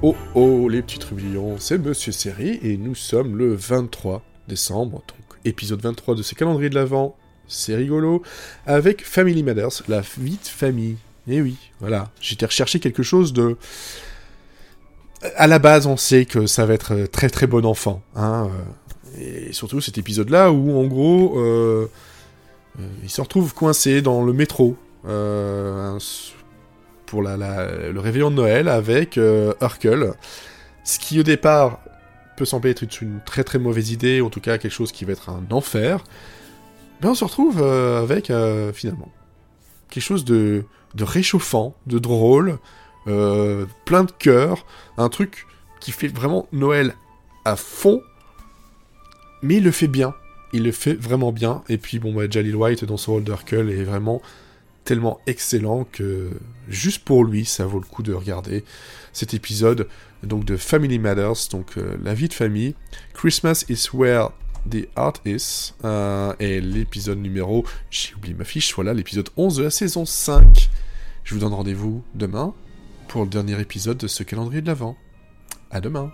Oh oh, les petits trublions, c'est Monsieur Série et nous sommes le 23 décembre, donc épisode 23 de ce calendrier de l'Avent, c'est rigolo, avec Family Matters, la vie de famille. Eh oui, voilà, j'étais recherché quelque chose de... À la base, on sait que ça va être très très bon enfant, hein, euh, et surtout cet épisode-là où en gros, euh, euh, il se retrouve coincé dans le métro, pour le réveillon de Noël avec euh. Ce qui au départ peut sembler être une très très mauvaise idée, en tout cas quelque chose qui va être un enfer. Mais on se retrouve euh, avec euh, finalement quelque chose de, de réchauffant, de drôle, euh, plein de cœur, un truc qui fait vraiment Noël à fond, mais il le fait bien. Il le fait vraiment bien. Et puis bon, bah, Jalil White dans son rôle d'Urkel est vraiment tellement excellent que juste pour lui, ça vaut le coup de regarder cet épisode donc de Family Matters, donc euh, la vie de famille. Christmas is where the heart is. euh, et l'épisode numéro, j'ai oublié ma fiche, voilà l'épisode 11 de la saison 5. Je vous donne rendez-vous demain pour le dernier épisode de ce calendrier de l'Avent. À demain.